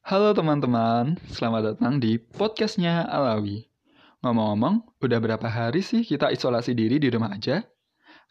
Halo teman-teman, selamat datang di podcastnya Alawi. Ngomong-ngomong, udah berapa hari sih kita isolasi diri di rumah aja?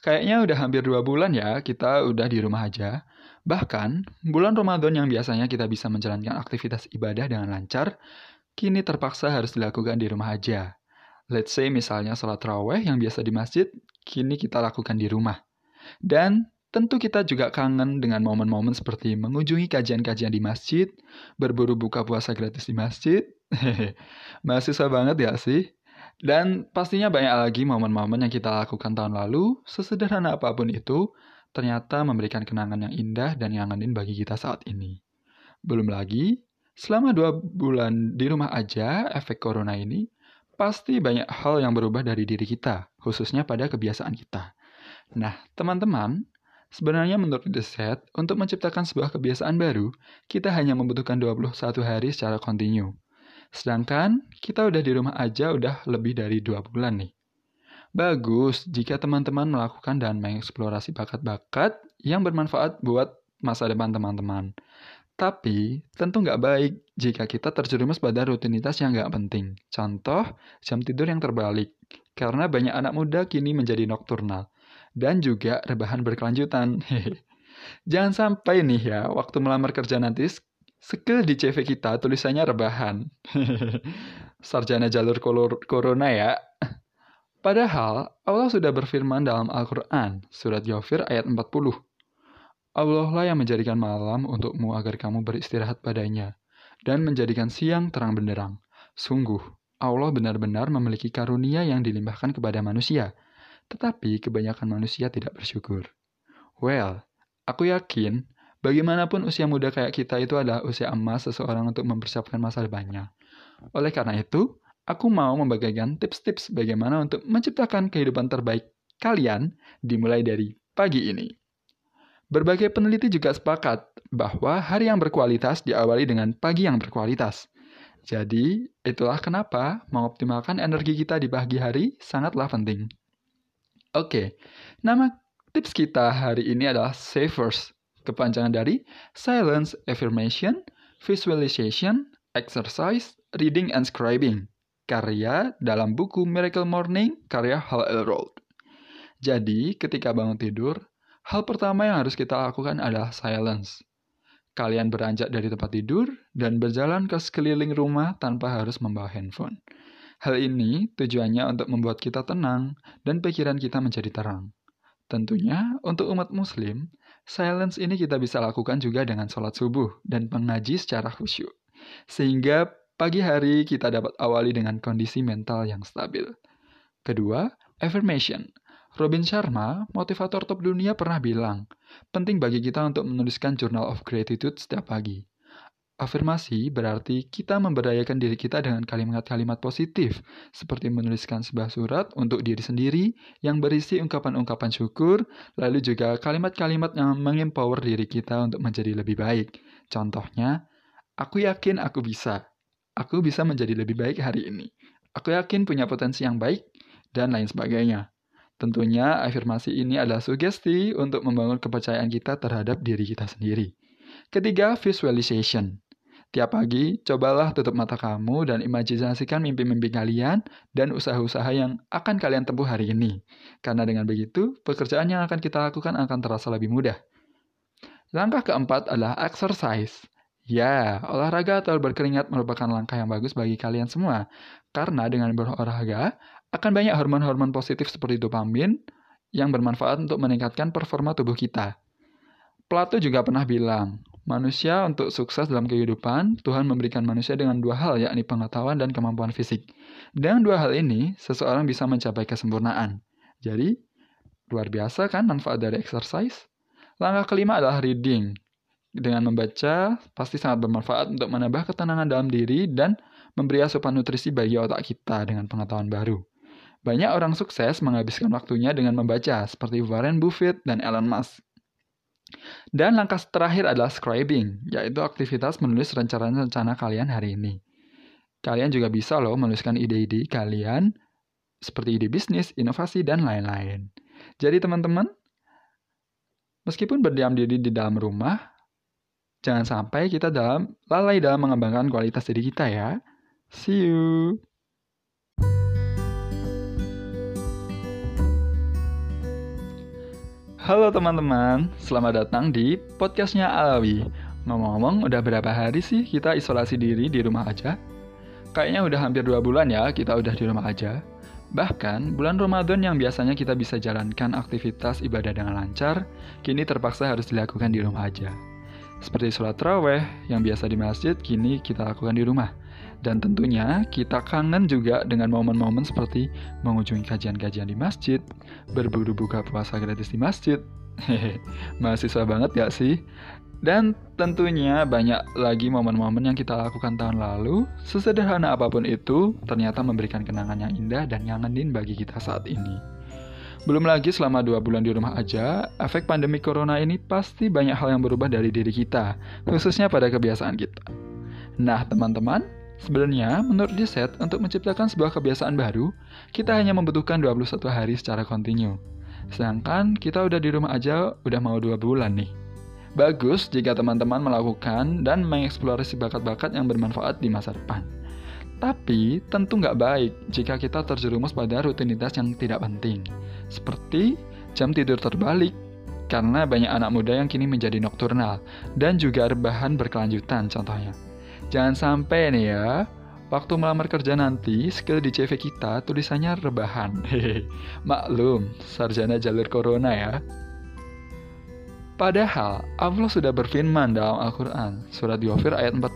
Kayaknya udah hampir dua bulan ya kita udah di rumah aja. Bahkan, bulan Ramadan yang biasanya kita bisa menjalankan aktivitas ibadah dengan lancar, kini terpaksa harus dilakukan di rumah aja. Let's say misalnya sholat raweh yang biasa di masjid, kini kita lakukan di rumah. Dan tentu kita juga kangen dengan momen-momen seperti mengunjungi kajian-kajian di masjid, berburu buka puasa gratis di masjid. Mahasiswa banget ya sih? Dan pastinya banyak lagi momen-momen yang kita lakukan tahun lalu, sesederhana apa pun itu, ternyata memberikan kenangan yang indah dan ngangenin bagi kita saat ini. Belum lagi, selama dua bulan di rumah aja, efek corona ini, pasti banyak hal yang berubah dari diri kita, khususnya pada kebiasaan kita. Nah, teman-teman, sebenarnya menurut The Set, untuk menciptakan sebuah kebiasaan baru, kita hanya membutuhkan 21 hari secara kontinu. Sedangkan kita udah di rumah aja udah lebih dari dua bulan nih. Bagus jika teman-teman melakukan dan mengeksplorasi bakat-bakat yang bermanfaat buat masa depan teman-teman. Tapi, tentu nggak baik jika kita terjerumus pada rutinitas yang nggak penting. Contoh, jam tidur yang terbalik. Karena banyak anak muda kini menjadi nokturnal. Dan juga rebahan berkelanjutan. Jangan sampai nih ya, waktu melamar kerja nanti Skill di CV kita tulisannya rebahan. Sarjana jalur corona ya. Padahal Allah sudah berfirman dalam Al-Quran, surat Yofir ayat 40. Allah lah yang menjadikan malam untukmu agar kamu beristirahat padanya, dan menjadikan siang terang benderang. Sungguh, Allah benar-benar memiliki karunia yang dilimpahkan kepada manusia, tetapi kebanyakan manusia tidak bersyukur. Well, aku yakin Bagaimanapun usia muda kayak kita itu adalah usia emas seseorang untuk mempersiapkan masa depannya. Oleh karena itu, aku mau membagikan tips-tips bagaimana untuk menciptakan kehidupan terbaik kalian dimulai dari pagi ini. Berbagai peneliti juga sepakat bahwa hari yang berkualitas diawali dengan pagi yang berkualitas. Jadi, itulah kenapa mengoptimalkan energi kita di pagi hari sangatlah penting. Oke, nama tips kita hari ini adalah Save First kepanjangan dari Silence Affirmation, Visualization, Exercise, Reading and Scribing, karya dalam buku Miracle Morning karya Hal Elrod. Jadi, ketika bangun tidur, hal pertama yang harus kita lakukan adalah silence. Kalian beranjak dari tempat tidur dan berjalan ke sekeliling rumah tanpa harus membawa handphone. Hal ini tujuannya untuk membuat kita tenang dan pikiran kita menjadi terang. Tentunya, untuk umat Muslim, Silence ini kita bisa lakukan juga dengan sholat subuh dan mengaji secara khusyuk. Sehingga pagi hari kita dapat awali dengan kondisi mental yang stabil. Kedua, affirmation. Robin Sharma, motivator top dunia pernah bilang, penting bagi kita untuk menuliskan Journal of Gratitude setiap pagi. Afirmasi berarti kita memberdayakan diri kita dengan kalimat-kalimat positif, seperti menuliskan sebuah surat untuk diri sendiri yang berisi ungkapan-ungkapan syukur, lalu juga kalimat-kalimat yang mengempower diri kita untuk menjadi lebih baik. Contohnya, aku yakin aku bisa. Aku bisa menjadi lebih baik hari ini. Aku yakin punya potensi yang baik, dan lain sebagainya. Tentunya afirmasi ini adalah sugesti untuk membangun kepercayaan kita terhadap diri kita sendiri. Ketiga, visualization. Tiap pagi, cobalah tutup mata kamu dan imajinasikan mimpi-mimpi kalian dan usaha-usaha yang akan kalian tempuh hari ini. Karena dengan begitu, pekerjaan yang akan kita lakukan akan terasa lebih mudah. Langkah keempat adalah exercise. Ya, olahraga atau berkeringat merupakan langkah yang bagus bagi kalian semua. Karena dengan berolahraga, akan banyak hormon-hormon positif seperti dopamin yang bermanfaat untuk meningkatkan performa tubuh kita. Plato juga pernah bilang, Manusia untuk sukses dalam kehidupan, Tuhan memberikan manusia dengan dua hal, yakni pengetahuan dan kemampuan fisik. Dengan dua hal ini, seseorang bisa mencapai kesempurnaan. Jadi, luar biasa kan manfaat dari exercise? Langkah kelima adalah reading. Dengan membaca, pasti sangat bermanfaat untuk menambah ketenangan dalam diri dan memberi asupan nutrisi bagi otak kita dengan pengetahuan baru. Banyak orang sukses menghabiskan waktunya dengan membaca, seperti Warren Buffett dan Elon Musk. Dan langkah terakhir adalah scribing, yaitu aktivitas menulis rencana-rencana kalian hari ini. Kalian juga bisa loh menuliskan ide-ide kalian seperti ide bisnis, inovasi, dan lain-lain. Jadi teman-teman, meskipun berdiam diri di dalam rumah, Jangan sampai kita dalam lalai dalam mengembangkan kualitas diri kita ya. See you. Halo teman-teman, selamat datang di podcastnya Alawi. Ngomong-ngomong, udah berapa hari sih kita isolasi diri di rumah aja? Kayaknya udah hampir dua bulan ya kita udah di rumah aja. Bahkan, bulan Ramadan yang biasanya kita bisa jalankan aktivitas ibadah dengan lancar, kini terpaksa harus dilakukan di rumah aja. Seperti sholat raweh yang biasa di masjid, kini kita lakukan di rumah. Dan tentunya kita kangen juga dengan momen-momen seperti mengunjungi kajian-kajian di masjid, berburu buka puasa gratis di masjid. Hehe, mahasiswa banget gak sih? Dan tentunya banyak lagi momen-momen yang kita lakukan tahun lalu, sesederhana apa pun itu, ternyata memberikan kenangan yang indah dan ngangenin bagi kita saat ini. Belum lagi selama dua bulan di rumah aja, efek pandemi corona ini pasti banyak hal yang berubah dari diri kita, khususnya pada kebiasaan kita. Nah, teman-teman, sebenarnya menurut riset untuk menciptakan sebuah kebiasaan baru, kita hanya membutuhkan 21 hari secara kontinu. Sedangkan kita udah di rumah aja udah mau dua bulan nih. Bagus jika teman-teman melakukan dan mengeksplorasi bakat-bakat yang bermanfaat di masa depan. Tapi tentu nggak baik jika kita terjerumus pada rutinitas yang tidak penting, seperti jam tidur terbalik, karena banyak anak muda yang kini menjadi nokturnal, dan juga rebahan berkelanjutan contohnya. Jangan sampai nih ya, waktu melamar kerja nanti, skill di CV kita tulisannya rebahan. Hehe, maklum, sarjana jalur corona ya. Padahal Allah sudah berfirman dalam Al-Quran, surat Yofir ayat 40.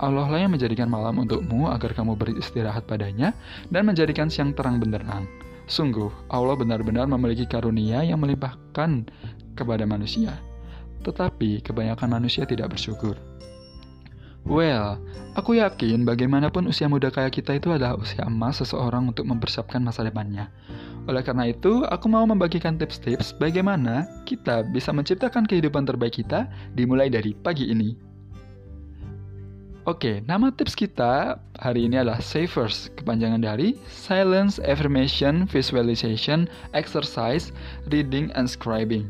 Allah lah yang menjadikan malam untukmu agar kamu beristirahat padanya dan menjadikan siang terang benderang. Sungguh, Allah benar-benar memiliki karunia yang melimpahkan kepada manusia. Tetapi kebanyakan manusia tidak bersyukur. Well, aku yakin bagaimanapun usia muda kayak kita itu adalah usia emas seseorang untuk mempersiapkan masa depannya. Oleh karena itu, aku mau membagikan tips-tips bagaimana kita bisa menciptakan kehidupan terbaik kita dimulai dari pagi ini. Oke, nama tips kita hari ini adalah Savers, kepanjangan dari Silence, Affirmation, Visualization, Exercise, Reading, and Scribing.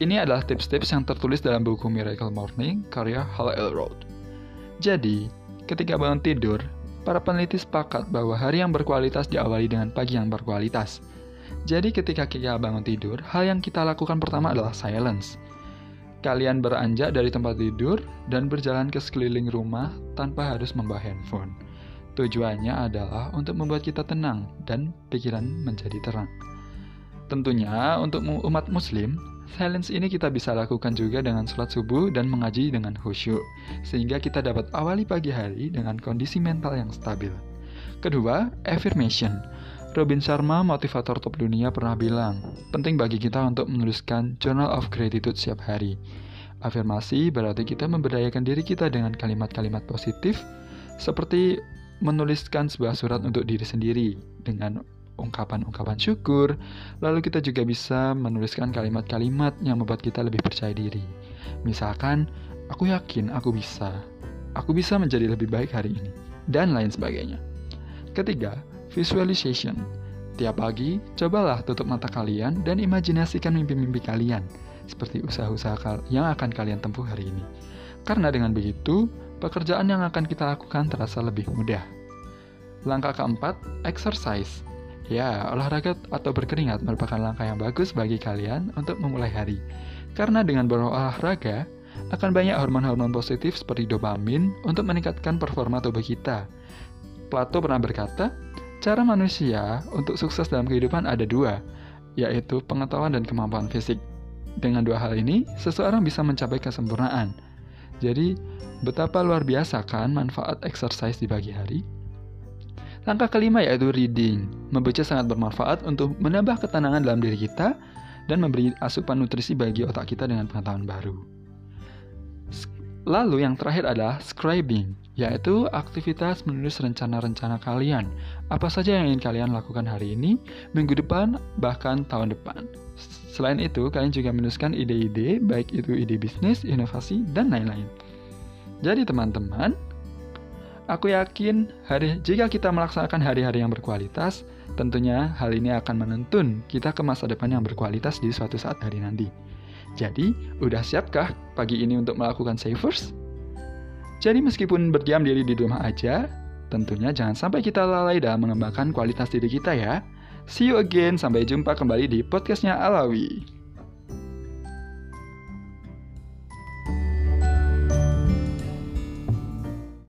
Ini adalah tips-tips yang tertulis dalam buku Miracle Morning karya Hal Elrod. Jadi, ketika bangun tidur, para peneliti sepakat bahwa hari yang berkualitas diawali dengan pagi yang berkualitas. Jadi ketika kita bangun tidur, hal yang kita lakukan pertama adalah silence. Kalian beranjak dari tempat tidur dan berjalan ke sekeliling rumah tanpa harus membawa handphone. Tujuannya adalah untuk membuat kita tenang dan pikiran menjadi terang. Tentunya untuk umat muslim, silence ini kita bisa lakukan juga dengan sholat subuh dan mengaji dengan khusyuk, sehingga kita dapat awali pagi hari dengan kondisi mental yang stabil. Kedua, affirmation. Robin Sharma, motivator top dunia, pernah bilang, penting bagi kita untuk menuliskan Journal of Gratitude setiap hari. Afirmasi berarti kita memberdayakan diri kita dengan kalimat-kalimat positif, seperti menuliskan sebuah surat untuk diri sendiri dengan ungkapan-ungkapan syukur, lalu kita juga bisa menuliskan kalimat-kalimat yang membuat kita lebih percaya diri. Misalkan, aku yakin aku bisa, aku bisa menjadi lebih baik hari ini, dan lain sebagainya. Ketiga, Visualization. Tiap pagi, cobalah tutup mata kalian dan imajinasikan mimpi-mimpi kalian, seperti usaha-usaha yang akan kalian tempuh hari ini. Karena dengan begitu, pekerjaan yang akan kita lakukan terasa lebih mudah. Langkah keempat, exercise. Ya, olahraga atau berkeringat merupakan langkah yang bagus bagi kalian untuk memulai hari. Karena dengan berolahraga, akan banyak hormon-hormon positif seperti dopamin untuk meningkatkan performa tubuh kita. Plato pernah berkata, Cara manusia untuk sukses dalam kehidupan ada dua, yaitu pengetahuan dan kemampuan fisik. Dengan dua hal ini, seseorang bisa mencapai kesempurnaan. Jadi, betapa luar biasa kan manfaat exercise di pagi hari? Langkah kelima yaitu reading. Membaca sangat bermanfaat untuk menambah ketenangan dalam diri kita dan memberi asupan nutrisi bagi otak kita dengan pengetahuan baru. Lalu yang terakhir adalah scribing, yaitu aktivitas menulis rencana-rencana kalian. Apa saja yang ingin kalian lakukan hari ini, minggu depan, bahkan tahun depan. Selain itu, kalian juga menuliskan ide-ide, baik itu ide bisnis, inovasi, dan lain-lain. Jadi teman-teman, aku yakin hari jika kita melaksanakan hari-hari yang berkualitas, tentunya hal ini akan menuntun kita ke masa depan yang berkualitas di suatu saat hari nanti. Jadi, udah siapkah pagi ini untuk melakukan savers? Jadi meskipun berdiam diri di rumah aja, tentunya jangan sampai kita lalai dalam mengembangkan kualitas diri kita ya. See you again, sampai jumpa kembali di podcastnya Alawi.